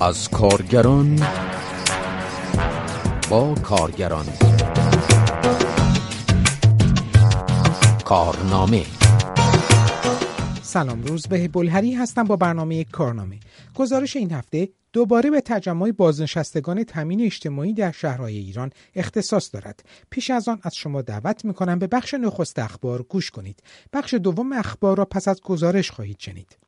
از کارگران با کارگران. کارنامه. سلام روز به بلهری هستم با برنامه کارنامه. گزارش این هفته دوباره به تجمع بازنشستگان تامین اجتماعی در شهرهای ایران اختصاص دارد. پیش از آن از شما دعوت می‌کنم به بخش نخست اخبار گوش کنید. بخش دوم اخبار را پس از گزارش خواهید شنید.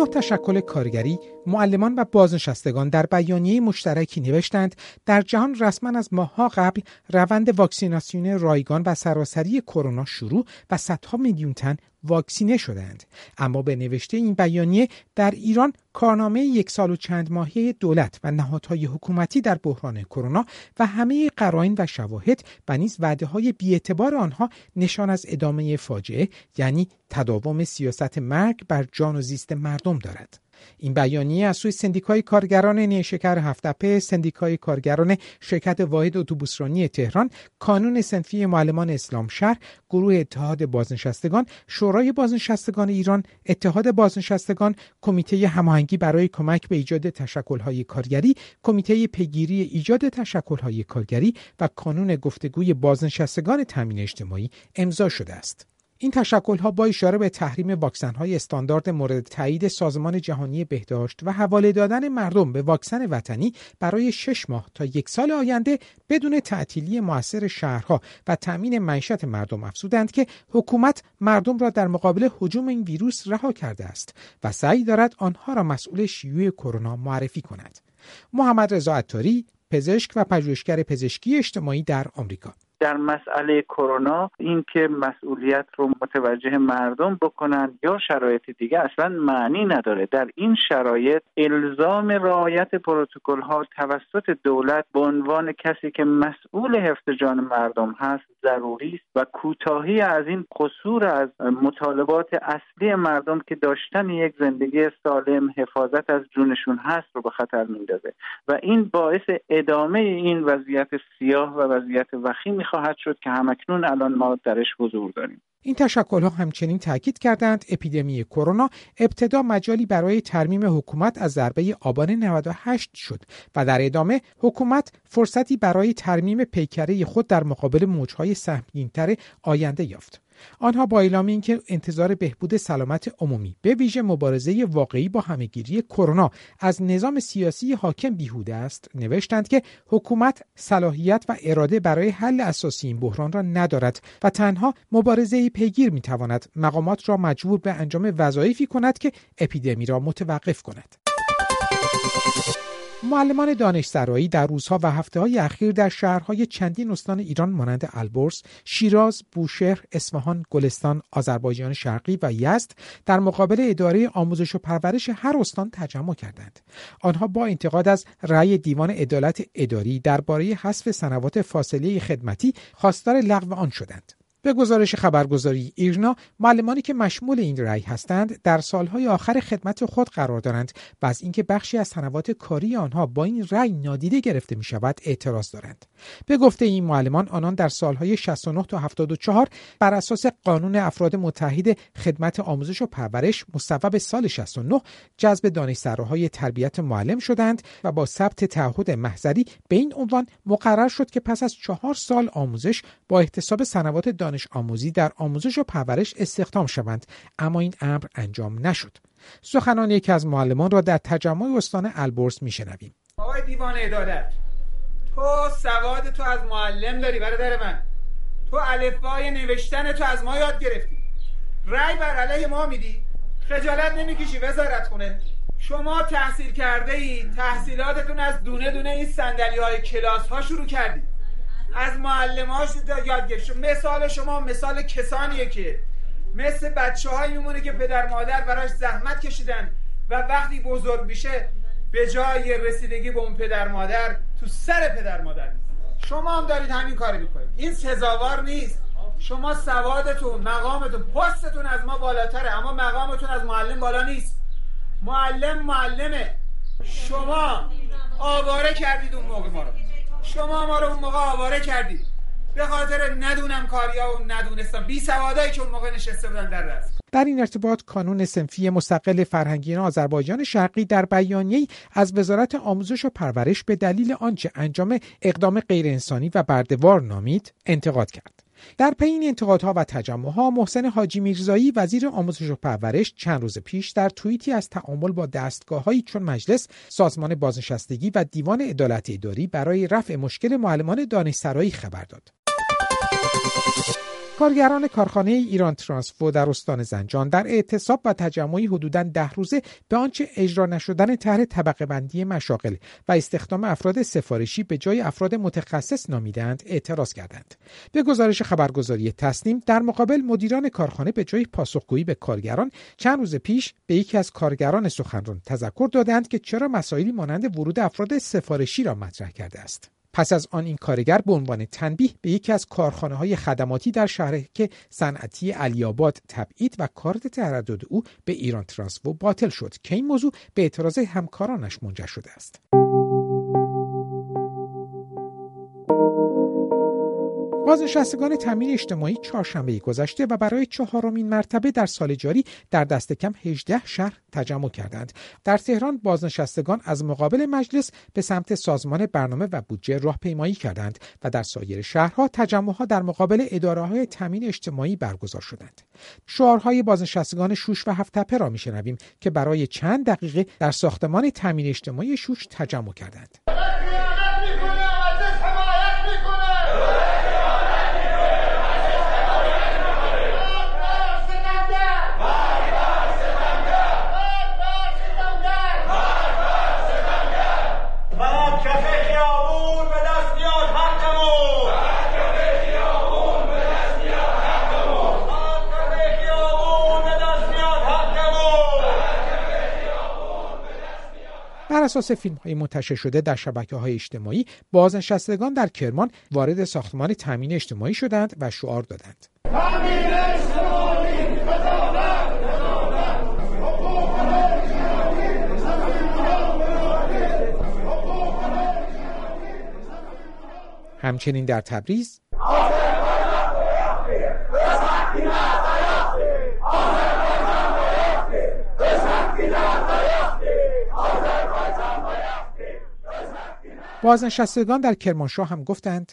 نه تشکل کارگری معلمان و بازنشستگان در بیانیه مشترکی نوشتند در جهان رسما از ماهها قبل روند واکسیناسیون رایگان و سراسری کرونا شروع و صدها میلیون تن واکسینه شدند اما به نوشته این بیانیه در ایران کارنامه یک سال و چند ماهه دولت و نهادهای حکومتی در بحران کرونا و همه قرائن و شواهد و نیز وعده های بیاعتبار آنها نشان از ادامه فاجعه یعنی تداوم سیاست مرگ بر جان و زیست مردم دارد. این بیانیه از سوی سندیکای کارگران نیشکر هفتپه سندیکای کارگران شرکت واحد اتوبوسرانی تهران کانون سنفی معلمان اسلام شهر گروه اتحاد بازنشستگان شورای بازنشستگان ایران اتحاد بازنشستگان کمیته هماهنگی برای کمک به ایجاد تشکل‌های کارگری کمیته پیگیری ایجاد تشکل‌های کارگری و کانون گفتگوی بازنشستگان تامین اجتماعی امضا شده است. این ها با اشاره به تحریم واکسن های استاندارد مورد تایید سازمان جهانی بهداشت و حواله دادن مردم به واکسن وطنی برای شش ماه تا یک سال آینده بدون تعطیلی موثر شهرها و تأمین معیشت مردم افزودند که حکومت مردم را در مقابل حجوم این ویروس رها کرده است و سعی دارد آنها را مسئول شیوع کرونا معرفی کند. محمد رضا عطاری پزشک و پژوهشگر پزشکی اجتماعی در آمریکا در مسئله کرونا اینکه مسئولیت رو متوجه مردم بکنن یا شرایط دیگه اصلا معنی نداره. در این شرایط الزام رعایت پروتکل ها توسط دولت به عنوان کسی که مسئول حفظ جان مردم هست ضروری است و کوتاهی از این قصور از مطالبات اصلی مردم که داشتن یک زندگی سالم حفاظت از جونشون هست رو به خطر میندازه و این باعث ادامه این وضعیت سیاه و وضعیت وخیم خواهد شد که همکنون الان ما درش حضور داریم. این تشکل ها همچنین تاکید کردند اپیدمی کرونا ابتدا مجالی برای ترمیم حکومت از ضربه آبان 98 شد و در ادامه حکومت فرصتی برای ترمیم پیکره خود در مقابل موجهای سهمگینتر آینده یافت. آنها با اعلام اینکه انتظار بهبود سلامت عمومی به ویژه مبارزه واقعی با همهگیری کرونا از نظام سیاسی حاکم بیهوده است نوشتند که حکومت صلاحیت و اراده برای حل اساسی این بحران را ندارد و تنها مبارزه پیگیر می‌تواند مقامات را مجبور به انجام وظایفی کند که اپیدمی را متوقف کند. معلمان دانشسرایی در روزها و هفته های اخیر در شهرهای چندین استان ایران مانند البرز، شیراز، بوشهر، اصفهان، گلستان، آذربایجان شرقی و یزد در مقابل اداره آموزش و پرورش هر استان تجمع کردند. آنها با انتقاد از رأی دیوان عدالت اداری درباره حذف سنوات فاصله خدمتی خواستار لغو آن شدند. به گزارش خبرگزاری ایرنا معلمانی که مشمول این رأی هستند در سالهای آخر خدمت خود قرار دارند و از اینکه بخشی از سنوات کاری آنها با این رأی نادیده گرفته می شود اعتراض دارند. به گفته این معلمان آنان در سالهای 69 تا 74 بر اساس قانون افراد متحد خدمت آموزش و پرورش مصوب سال 69 جذب دانشسراهای تربیت معلم شدند و با ثبت تعهد محضری به این عنوان مقرر شد که پس از چهار سال آموزش با احتساب سنوات دانش آموزی در آموزش و پرورش استخدام شوند اما این امر انجام نشد. سخنان یکی از معلمان را در تجمع استان البرز میشنویم. آقای دیوان ادارت تو سواد تو از معلم داری برادر من. تو الفبای نوشتن تو از ما یاد گرفتی. رأی بر علیه ما میدی. خجالت نمی‌کشی وزارت خونه. شما تحصیل کرده ای تحصیلاتتون از دونه دونه این صندلی های کلاس ها شروع کردید. از معلماش یاد گرفت. مثال شما مثال کسانیه که مثل بچه های میمونه که پدر مادر براش زحمت کشیدن و وقتی بزرگ میشه به جای رسیدگی به اون پدر مادر تو سر پدر مادر شما هم دارید همین کاری می‌کنید. این سزاوار نیست. شما سوادتون مقامتون پستتون از ما بالاتره اما مقامتون از معلم بالا نیست. معلم معلمه. شما آواره کردید اون موقع ما رو. شما ما رو اون موقع آواره کردید به خاطر ندونم کاریا و ندونستم. بی سوادایی که اون موقع نشسته بودن در رست در این ارتباط کانون سنفی مستقل فرهنگیان آذربایجان شرقی در بیانیه‌ای از وزارت آموزش و پرورش به دلیل آنچه انجام اقدام غیرانسانی و بردهوار نامید انتقاد کرد. در پی این انتقادها و تجمعها محسن حاجی میرزایی وزیر آموزش و پرورش چند روز پیش در توییتی از تعامل با دستگاههایی چون مجلس سازمان بازنشستگی و دیوان عدالت اداری برای رفع مشکل معلمان دانشسرایی خبر داد. کارگران کارخانه ایران ترانسفو در استان زنجان در اعتصاب و تجمعی حدوداً ده روزه به آنچه اجرا نشدن طرح طبقه بندی مشاغل و استخدام افراد سفارشی به جای افراد متخصص نامیدند اعتراض کردند. به گزارش خبرگزاری تصنیم در مقابل مدیران کارخانه به جای پاسخگویی به کارگران چند روز پیش به یکی از کارگران سخنران تذکر دادند که چرا مسائلی مانند ورود افراد سفارشی را مطرح کرده است. پس از آن این کارگر به عنوان تنبیه به یکی از کارخانه های خدماتی در شهر که صنعتی علیاباد تبعید و کارت تردد او به ایران ترانسفو باطل شد که این موضوع به اعتراض همکارانش منجر شده است. بازنشستگان تامین اجتماعی چهارشنبه گذشته و برای چهارمین مرتبه در سال جاری در دست کم 18 شهر تجمع کردند. در تهران بازنشستگان از مقابل مجلس به سمت سازمان برنامه و بودجه راهپیمایی کردند و در سایر شهرها تجمعها در مقابل اداره های تامین اجتماعی برگزار شدند. شعارهای بازنشستگان شوش و هفتپه را میشنویم که برای چند دقیقه در ساختمان تامین اجتماعی شوش تجمع کردند. بر اساس فیلم های منتشر شده در شبکه های اجتماعی بازنشستگان در کرمان وارد ساختمان تامین اجتماعی شدند و شعار دادند. همچنین در تبریز بازنشستگان در کرمانشاه هم گفتند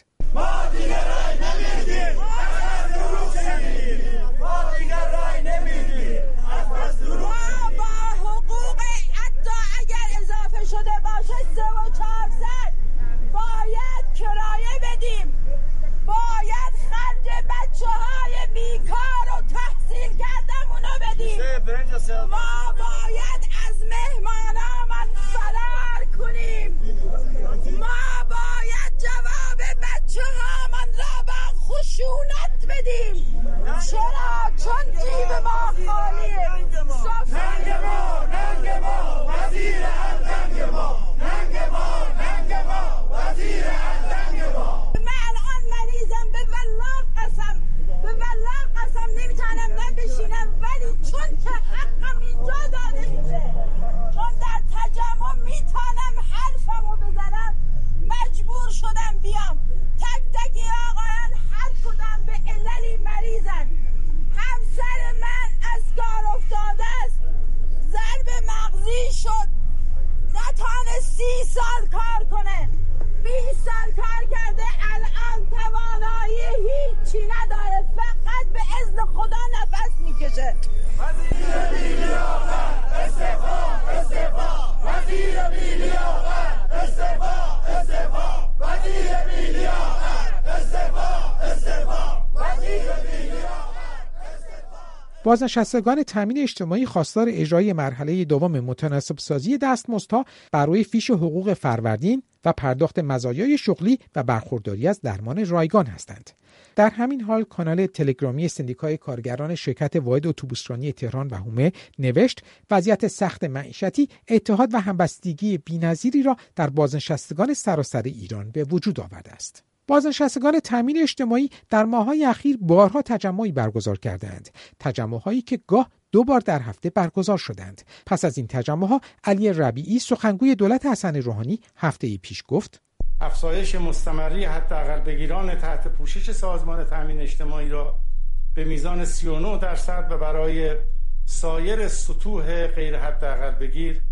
بازنشستگان تامین اجتماعی خواستار اجرای مرحله دوم متناسب سازی دستمزدها بر روی فیش حقوق فروردین و پرداخت مزایای شغلی و برخورداری از درمان رایگان هستند. در همین حال کانال تلگرامی سندیکای کارگران شرکت واحد اتوبوسرانی تهران و هومه نوشت وضعیت سخت معیشتی اتحاد و همبستگی بینظیری را در بازنشستگان سراسر ایران به وجود آورده است. بازنشستگان تامین اجتماعی در ماههای اخیر بارها تجمعی برگزار کردند. تجمعهایی که گاه دو بار در هفته برگزار شدند. پس از این تجمعها علی ربیعی سخنگوی دولت حسن روحانی هفته پیش گفت افزایش مستمری حداقل بگیران تحت پوشش سازمان تامین اجتماعی را به میزان 39 درصد و برای سایر سطوح غیر حداقل بگیر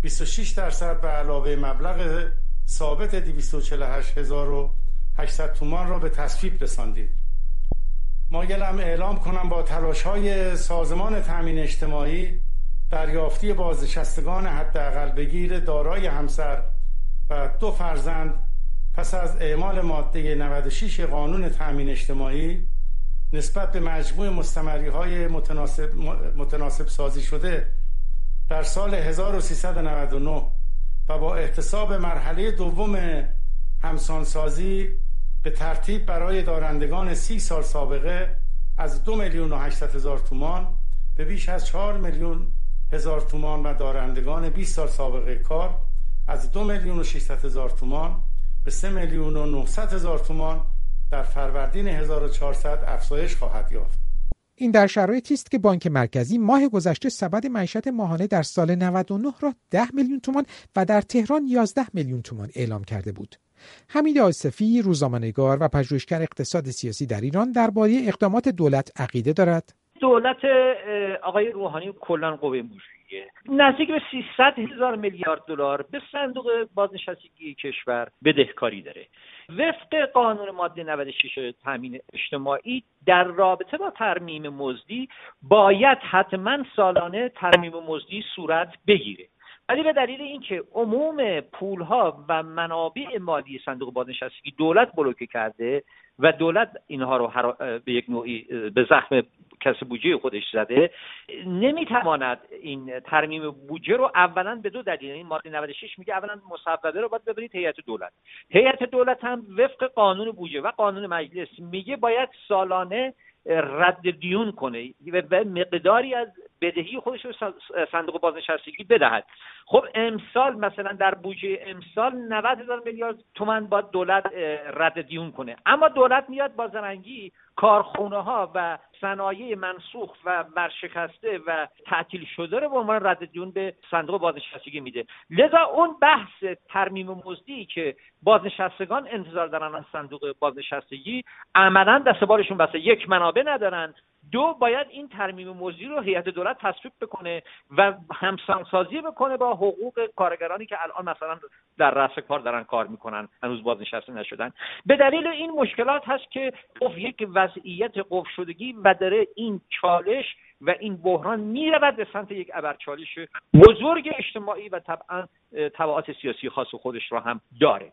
26 درصد به علاوه مبلغ ثابت 248800 تومان را به تصویب رساندیم. مایلم اعلام کنم با تلاش های سازمان تامین اجتماعی دریافتی بازنشستگان حداقل بگیر دارای همسر و دو فرزند پس از اعمال ماده 96 قانون تامین اجتماعی نسبت به مجموع مستمری های متناسب, متناسب سازی شده در سال 1399 و با احتساب مرحله دوم همسانسازی به ترتیب برای دارندگان سی سال سابقه از دو میلیون و هشتصد هزار تومان به بیش از چهار میلیون هزار تومان و دارندگان 20 سال سابقه کار از دو میلیون و 600 هزار تومان به سه میلیون و 900 هزار تومان در فروردین 1400 افزایش خواهد یافت. این در شرایطی است که بانک مرکزی ماه گذشته سبد معیشت ماهانه در سال 99 را 10 میلیون تومان و در تهران 11 میلیون تومان اعلام کرده بود. حمید آصفی روزنامه‌نگار و پژوهشگر اقتصاد سیاسی در ایران درباره اقدامات دولت عقیده دارد. دولت آقای روحانی کلا قوه مجریه نزدیک به 300 هزار میلیارد دلار به صندوق بازنشستگی کشور بدهکاری داره. وفق قانون ماده 96 تامین اجتماعی در رابطه با ترمیم مزدی باید حتما سالانه ترمیم مزدی صورت بگیره. ولی به دلیل اینکه عموم پولها و منابع مالی صندوق بازنشستگی دولت بلوکه کرده و دولت اینها رو به یک نوعی به زخم کس بودجه خودش زده نمی‌تواند این ترمیم بودجه رو اولا به دو دلیل این ماده 96 میگه اولا مصوبه رو باید ببرید هیئت دولت. هیئت دولت هم وفق قانون بودجه و قانون مجلس میگه باید سالانه رد دیون کنه و مقداری از بدهی خودش رو صندوق بازنشستگی بدهد. خب امسال مثلا در بودجه امسال 90 هزار میلیارد تومن باید دولت رد دیون کنه. اما دولت میاد با زرنگی کارخونه ها و صنایع منسوخ و ورشکسته و تعطیل شده رو به عنوان رد دیون به صندوق بازنشستگی میده. لذا اون بحث ترمیم مزدی که بازنشستگان انتظار دارن از صندوق بازنشستگی عملا دست بارشون بسته. یک منابع ندارن. دو باید این ترمیم موضوعی رو هیئت دولت تصویب بکنه و همسانسازی بکنه با حقوق کارگرانی که الان مثلا در رأس کار دارن کار می‌کنن هنوز بازنشسته نشدن. به دلیل این مشکلات هست که یک وضعیت قفل شدگی و داره این چالش و این بحران می‌رود به سمت یک ابرچالش بزرگ اجتماعی و طبعا تبعات سیاسی خاص خودش را هم داره.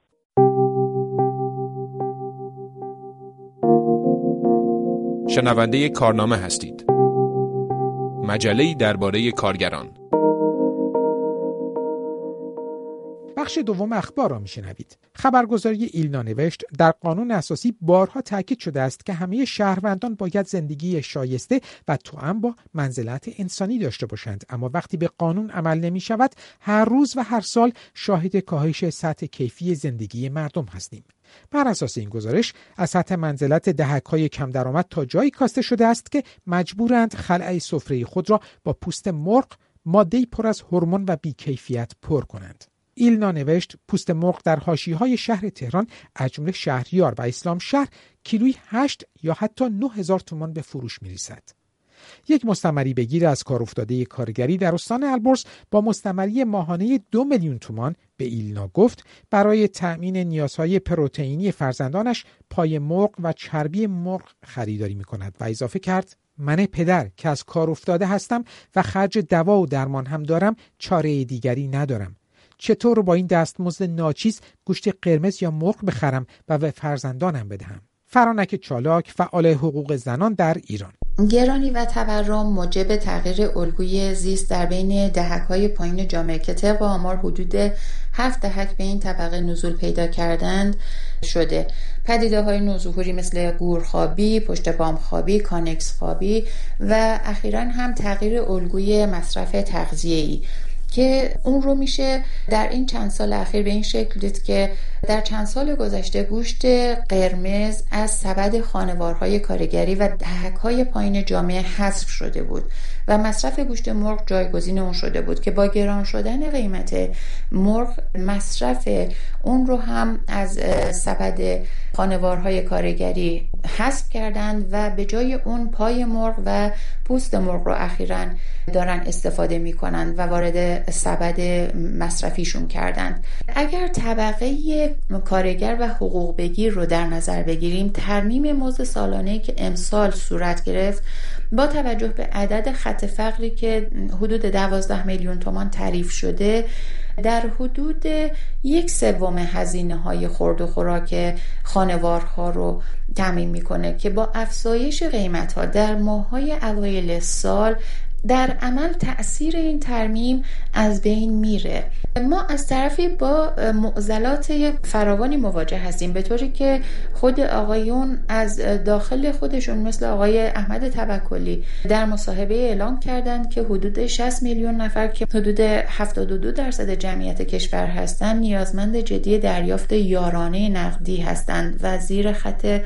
شنونده کارنامه هستید. مجله درباره کارگران. بخش دوم اخبار را میشنوید. خبرگزاری ایلنا نوشت در قانون اساسی بارها تاکید شده است که همه شهروندان باید زندگی شایسته و توأم با منزلت انسانی داشته باشند. اما وقتی به قانون عمل نمی شود هر روز و هر سال شاهد کاهش سطح کیفی زندگی مردم هستیم. بر اساس این گزارش از سطح منزلت دهک های کم درآمد تا جایی کاسته شده است که مجبورند خلعه سفره خود را با پوست مرغ ماده پر از هورمون و بیکیفیت پر کنند. ایلنا نوشت پوست مرغ در حاشیه های شهر تهران از جمله شهریار و اسلام شهر کیلوی 8 یا حتی 9000 تومان به فروش می یک مستمری بگیر از کار افتاده کارگری در استان البرز با مستمری ماهانه دو میلیون تومان به ایلنا گفت برای تأمین نیازهای پروتئینی فرزندانش پای مرغ و چربی مرغ خریداری می کند و اضافه کرد من پدر که از کار افتاده هستم و خرج دوا و درمان هم دارم چاره دیگری ندارم. چطور با این دستمزد ناچیز گوشت قرمز یا مرغ بخرم و به فرزندانم بدهم؟ فرانک چالاک فعال حقوق زنان در ایران. گرانی و تورم موجب تغییر الگوی زیست در بین دهک های پایین جامعه که طبق آمار حدود هفت دهک به این طبقه نزول پیدا کردند شده. پدیده های نوظهوری مثل گورخوابی، پشت بام خوابی، کانکس خوابی و اخیرا هم تغییر الگوی مصرف تغذیه‌ای. که اون رو میشه در این چند سال اخیر به این شکل دید که در چند سال گذشته گوشت قرمز از سبد خانوارهای کارگری و دهک های پایین جامعه حذف شده بود و مصرف گوشت مرغ جایگزین اون شده بود که با گران شدن قیمت مرغ مصرف اون رو هم از سبد خانوارهای کارگری حذف کردند و به جای اون پای مرغ و پوست مرغ رو اخیرا دارن استفاده می‌کنن و وارد سبد مصرفیشون کردند. اگر طبقه کارگر و حقوق بگیر رو در نظر بگیریم ترمیم مزد سالانه که امسال صورت گرفت با توجه به عدد خط فقری که حدود 12 میلیون تومان تعریف شده در حدود یک سوم هزینه های خورد و خوراک خانوارها رو تعمین می‌کنه که با افزایش قیمت ها در ماه های اوایل سال در عمل تاثیر این ترمیم از بین میره. ما از طرفی با معضلات فراوانی مواجه هستیم به طوری که خود آقایون از داخل خودشون مثل آقای احمد توکلی در مصاحبه اعلام کردند که حدود 60 میلیون نفر که حدود 72 درصد جمعیت کشور هستند نیازمند جدی دریافت یارانه نقدی هستند و زیر خط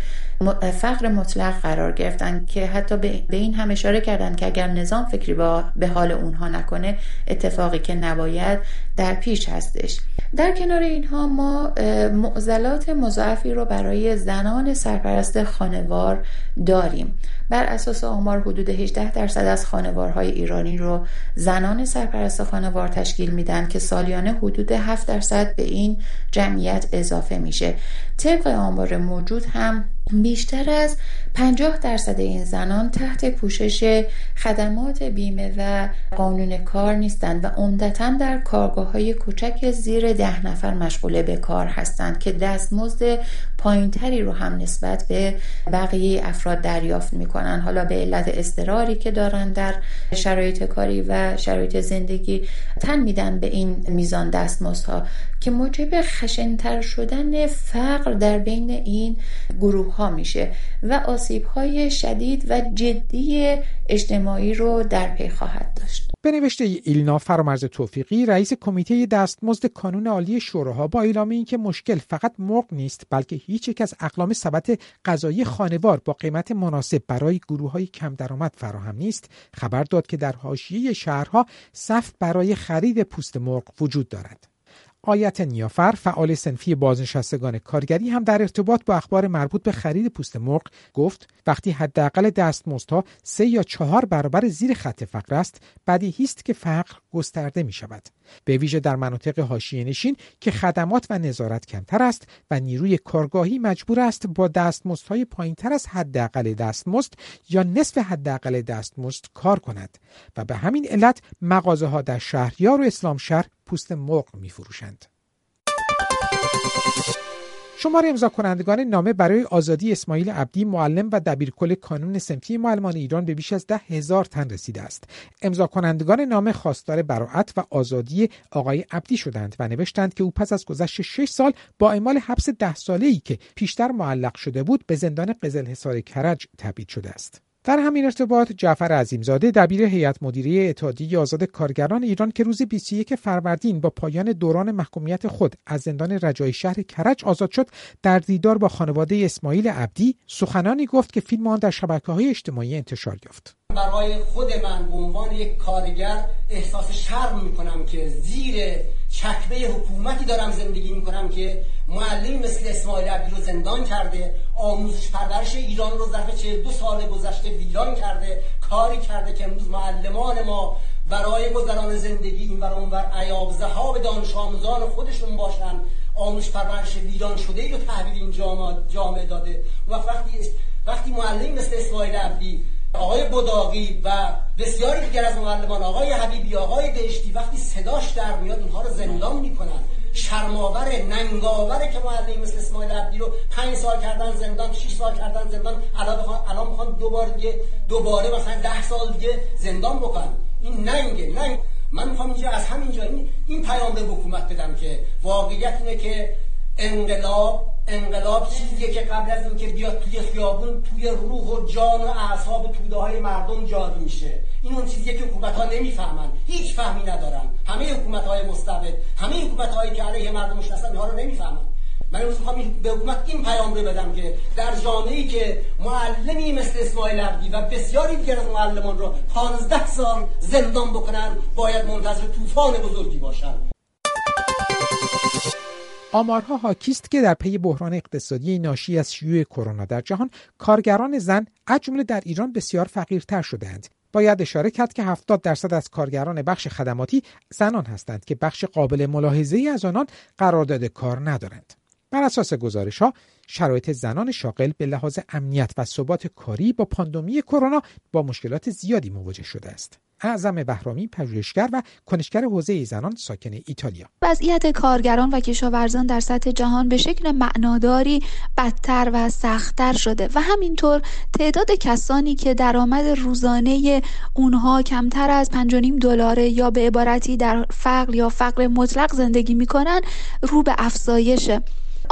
فقر مطلق قرار گرفتن که حتی به این هم اشاره کردن که اگر نظام فکری با به حال اونها نکنه اتفاقی که نباید در پیش هستش. در کنار اینها ما معضلات مضاعفی رو برای زنان سرپرست خانوار داریم. بر اساس آمار حدود 18 درصد از خانوارهای ایرانی رو زنان سرپرست خانوار تشکیل میدن که سالیانه حدود 7 درصد به این جمعیت اضافه میشه. طبق آمار موجود هم بیشتر از 50 درصد این زنان تحت پوشش خدمات بیمه و قانون کار نیستند و عمدتا در کارگاه های کوچک زیر ده نفر مشغول به کار هستند که دستمزد پایینتری رو هم نسبت به بقیه افراد دریافت می‌کنن. حالا به علت استراری که دارن در شرایط کاری و شرایط زندگی تن میدن به این میزان دستمزدها. که موجب خشنتر شدن فقر در بین این گروه ها میشه و آسیب های شدید و جدی اجتماعی رو در پی خواهد داشت. به نوشته ایلنا فرامرز توفیقی رئیس کمیته دستمزد کانون عالی شوراها با اعلام اینکه مشکل فقط مرغ نیست بلکه هیچ یک از اقلام ثبت غذایی خانوار با قیمت مناسب برای گروه های کم درآمد فراهم نیست. خبر داد که در حاشیه شهرها صف برای خرید پوست مرغ وجود دارد. آیت نیافر فعال سنفی بازنشستگان کارگری هم در ارتباط با اخبار مربوط به خرید پوست مرغ گفت وقتی حداقل دستمزدها سه یا چهار برابر زیر خط فقر است بدیهی است که فقر گسترده می شود به ویژه در مناطق حاشیه نشین که خدمات و نظارت کمتر است و نیروی کارگاهی مجبور است با دستمزدهای پایینتر از حداقل دستمزد یا نصف حداقل دستمزد کار کند و به همین علت مغازه ها در شهریار و اسلام شهر پوست مرغ می فروشند. شمار امضا کنندگان نامه برای آزادی اسماعیل عبدی معلم و دبیرکل کانون سنفی معلمان ایران به بیش از ده هزار تن رسیده است. امضا کنندگان نامه خواستار براعت و آزادی آقای عبدی شدند و نوشتند که او پس از گذشت شش سال با اعمال حبس ده ساله ای که پیشتر معلق شده بود به زندان قزل حصار کرج تبعید شده است. در همین ارتباط جعفر عظیمزاده دبیر هیئت مدیره اتحادیه آزاد کارگران ایران که روز 21 فروردین با پایان دوران محکومیت خود از زندان رجای شهر کرج آزاد شد در دیدار با خانواده اسماعیل عبدی سخنانی گفت که فیلم آن در شبکه های اجتماعی انتشار یافت. برای خود من به عنوان یک کارگر احساس شرم می‌کنم که زیر چکمه حکومتی دارم زندگی می‌کنم که معلمی مثل اسماعیل عبدی رو زندان کرده آموزش پرورش ایران رو ظرف دو سال گذشته ویران کرده کاری کرده که امروز معلمان ما برای گذران زندگی این برای اونور عیاب به دانش آموزان خودشون باشن. آموزش پرورش ویران شده ای رو تحویل این جامعه, داده. و وقتی وقتی معلمی مثل اسماعیل عبدی آقای بوداقی و بسیاری دیگر از معلمان آقای حبیبی آقای دشتی وقتی صداش در میاد اونها رو زندان می‌کنن. شرماور ننگاوره که معلمی مثل اسماعیل عبدی رو پنج سال کردن زندان 6 سال کردن زندان الان بخوان الان می‌خوان دوباره دیگه دوباره مثلا ده سال دیگه زندان بکن این ننگه ننگ. من می‌خوام اینجا از همینجا این این پیام به حکومت بدم که واقعیت اینه که انقلاب انقلاب چیزیه که قبل از اینکه بیاد توی خیابون توی روح و جان و اعصاب توده های مردم جاری میشه. این اون چیزیه که حکومت ها نمی‌فهمن. هیچ فهمی ندارن. همه حکومت های مستبد همه حکومت هایی که علیه مردمش هستن اینها رو نمی‌فهمن. من امروز می‌خوام به حکومت این پیام رو بدم که در جامعه که معلمی مثل اسماعیل عبدی و بسیاری دیگر از معلمان رو 15 سال زندان بکنن باید منتظر طوفان بزرگی باشن. آمارها حاکیست که در پی بحران اقتصادی ناشی از شیوع کرونا در جهان کارگران زن از در ایران بسیار فقیرتر شدهاند باید اشاره کرد که 70 درصد از کارگران بخش خدماتی زنان هستند که بخش قابل ملاحظه ای از آنان قرارداد کار ندارند بر اساس گزارش ها شرایط زنان شاغل به لحاظ امنیت و ثبات کاری با پاندمی کرونا با مشکلات زیادی مواجه شده است. اعظم بهرامی پژوهشگر و کنشگر حوزه زنان ساکن ایتالیا. وضعیت کارگران و کشاورزان در سطح جهان به شکل معناداری بدتر و سختتر شده و همینطور تعداد کسانی که درآمد روزانه اونها کمتر از 5.5 دلاره یا به عبارتی در فقر یا فقر مطلق زندگی می‌کنن رو به افزایشه.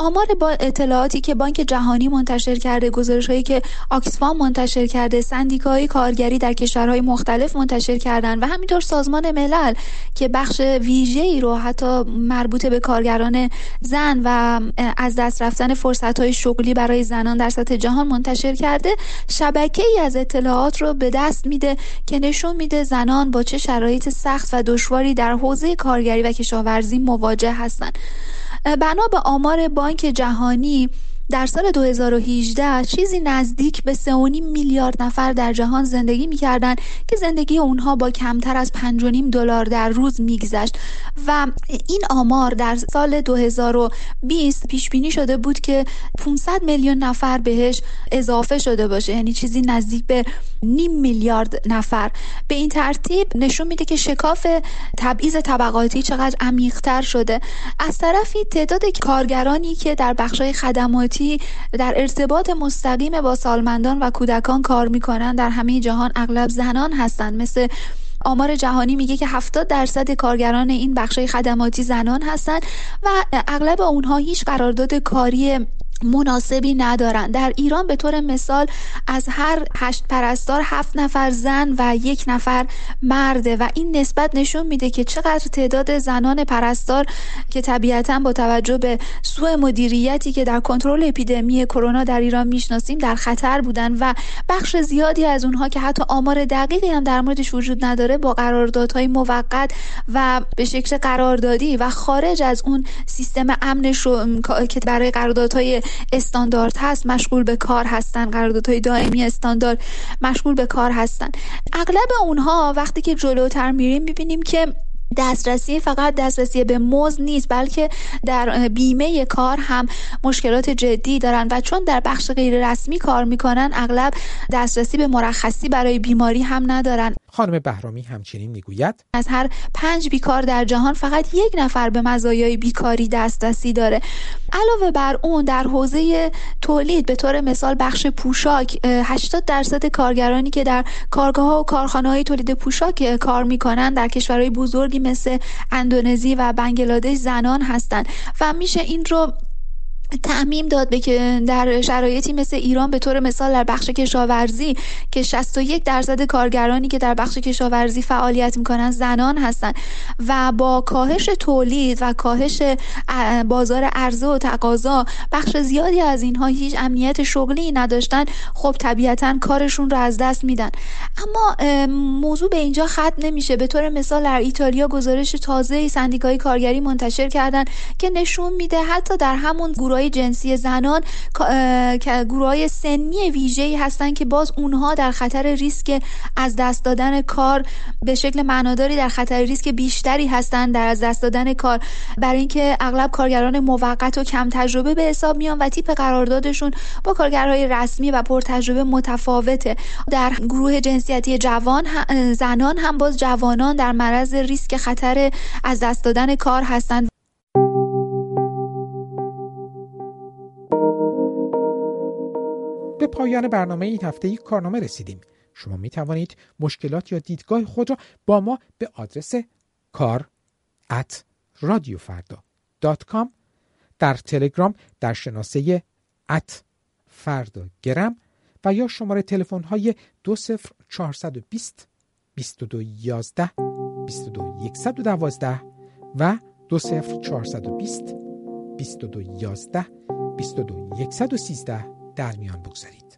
آمار با اطلاعاتی که بانک جهانی منتشر کرده گزارش هایی که آکسفام منتشر کرده سندیکاهای کارگری در کشورهای مختلف منتشر کردن و همینطور سازمان ملل که بخش ویژه ای رو حتی مربوط به کارگران زن و از دست رفتن فرصت های شغلی برای زنان در سطح جهان منتشر کرده شبکه ای از اطلاعات رو به دست میده که نشون میده زنان با چه شرایط سخت و دشواری در حوزه کارگری و کشاورزی مواجه هستند. بنا به آمار بانک جهانی در سال 2018 چیزی نزدیک به 3.5 میلیارد نفر در جهان زندگی می‌کردند که زندگی اونها با کمتر از 5.5 دلار در روز میگذشت. و این آمار در سال 2020 پیش بینی شده بود که 500 میلیون نفر بهش اضافه شده باشه یعنی چیزی نزدیک به نیم میلیارد نفر. به این ترتیب نشون میده که شکاف تبعیض طبقاتی چقدر عمیقتر شده. از طرفی تعداد کارگرانی که در بخشهای خدماتی در ارتباط مستقیم با سالمندان و کودکان کار می‌کنن. در همه جهان اغلب زنان هستند مثل آمار جهانی میگه که 70 درصد کارگران این بخش خدماتی زنان هستند و اغلب اونها هیچ قرارداد کاری مناسبی ندارن. در ایران به طور مثال از هر هشت پرستار هفت نفر زن و یک نفر مرده و این نسبت نشون میده که چقدر تعداد زنان پرستار که طبیعتا با توجه به سوء مدیریتی که در کنترل اپیدمی کرونا در ایران می‌شناسیم در خطر بودن و بخش زیادی از اونها که حتی آمار دقیقی هم در موردش وجود نداره با قراردادهای موقت و به شکل قراردادی و خارج از اون سیستم امن که برای قراردادهای استاندارد هست مشغول به کار هستن. قراردادهای دائمی استاندارد مشغول به کار هستن. اغلب اونها وقتی که جلوتر میریم می‌بینیم که دسترسی فقط دسترسی به موز نیست بلکه در بیمه کار هم مشکلات جدی دارن و چون در بخش غیر رسمی کار می‌کنن اغلب دسترسی به مرخصی برای بیماری هم ندارن. خانم بهرامی همچنین می‌گوید از هر پنج بیکار در جهان فقط یک نفر به مزایای بیکاری دسترسی داره. علاوه بر اون در حوزه تولید به طور مثال بخش پوشاک 80 درصد کارگرانی که در کارگاه ها و کارخانه های تولید پوشاک کار می‌کنن در کشورهای بزرگی مثل اندونزی و بنگلادش زنان هستند. و میشه این رو تعمیم داد به که در شرایطی مثل ایران به طور مثال در بخش کشاورزی که 61 درصد کارگرانی که در بخش کشاورزی فعالیت می‌کنن زنان هستند و با کاهش تولید و کاهش بازار عرضه و تقاضا بخش زیادی از اینها هیچ امنیت شغلی نداشتن خب طبیعتا کارشون رو از دست میدن. اما موضوع به اینجا ختم نمیشه. به طور مثال در ایتالیا گزارش تازه سندیکای کارگری منتشر کردن که نشون میده حتی در همون گروه جنسی زنان گروه های سنی ویژه‌ای هستند که باز اونها در خطر ریسک از دست دادن کار به شکل معناداری در خطر ریسک بیشتری هستند در از دست دادن کار. برای اینکه اغلب کارگران موقت و کم تجربه به حساب میان و تیپ قراردادشون با کارگرهای رسمی و پرتجربه متفاوته. در گروه جنسیتی جوان زنان هم باز جوانان در معرض ریسک خطر از دست دادن کار هستند. پایان برنامه این هفته یک کارنامه رسیدیم. شما می توانید مشکلات یا دیدگاه خود را با ما به آدرس کار at در تلگرام در شناسه ات فردا و یا شماره تلفن های 20420 2211 22112 و 20420 2211 22113 در میان بگذارید.